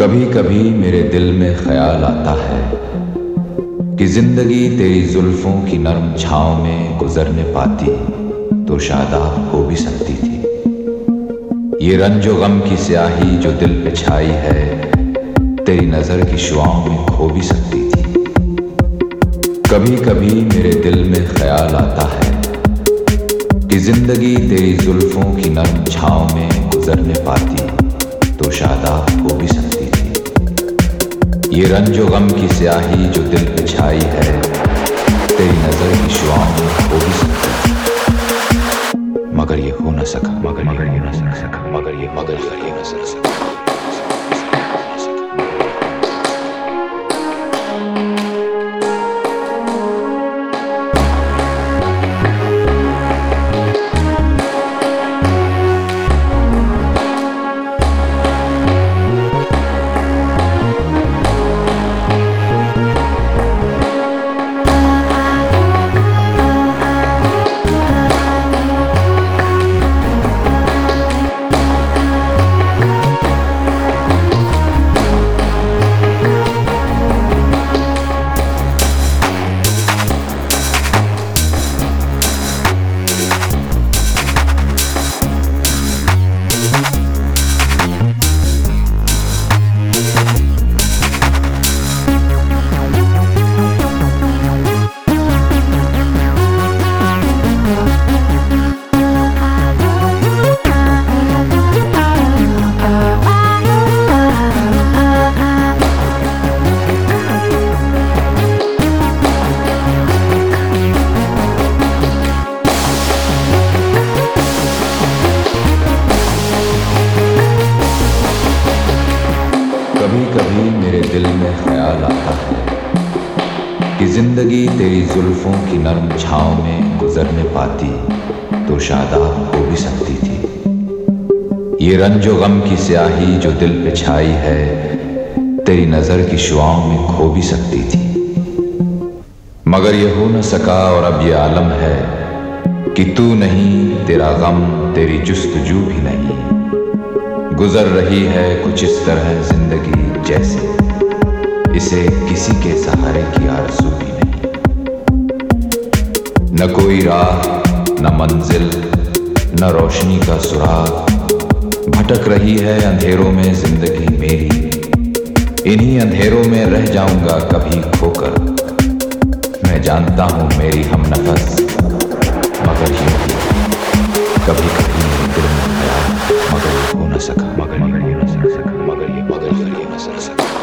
कभी कभी मेरे दिल में ख्याल आता है कि ज़िंदगी तेरी जुल्फों की नरम छाव में गुजरने पाती तो शादाब हो भी सकती थी। ये रंजो गम की स्याही जो दिल पे छाई है, तेरी नज़र की शुआओं में खो भी सकती थी। कभी कभी मेरे दिल में ख्याल आता है कि ज़िंदगी तेरी जुल्फों की नरम छाव में गुजरने पाती तो शादाब हो भी सकती ये रंजो गम की स्याही जो दिल पे छाई है, तेरी नज़र की शुआओं में हो भी सकता मगर ये हो न सका, मगर मगर ये न सका, मगर ये मगर ये न सका। कभी कभी मेरे दिल में ख्याल आता है कि ज़िंदगी तेरी जुल्फों की नरम छाव में गुजरने पाती तो शादाब हो भी सकती थी। ये रंजो गम की स्याही जो दिल पे छाई है, तेरी नज़र की शुआओं में खो भी सकती थी। मगर ये हो न सका और अब ये आलम है कि तू नहीं, तेरा गम, तेरी जुस्तजू भी नहीं। गुजर रही है कुछ इस तरह ज़िंदगी जैसे। इसे किसी के सहारे की आरज़ू भी नहीं। न कोई राह, न मंजिल, न रोशनी का सुराग। भटक रही है अंधेरों में ज़िंदगी मेरी। इन्हीं अंधेरों में रह जाऊँगा कभी खोकर। मैं जानता हूँ मेरी हम नफस, मगर यूँ कभी कभी मेरे दिल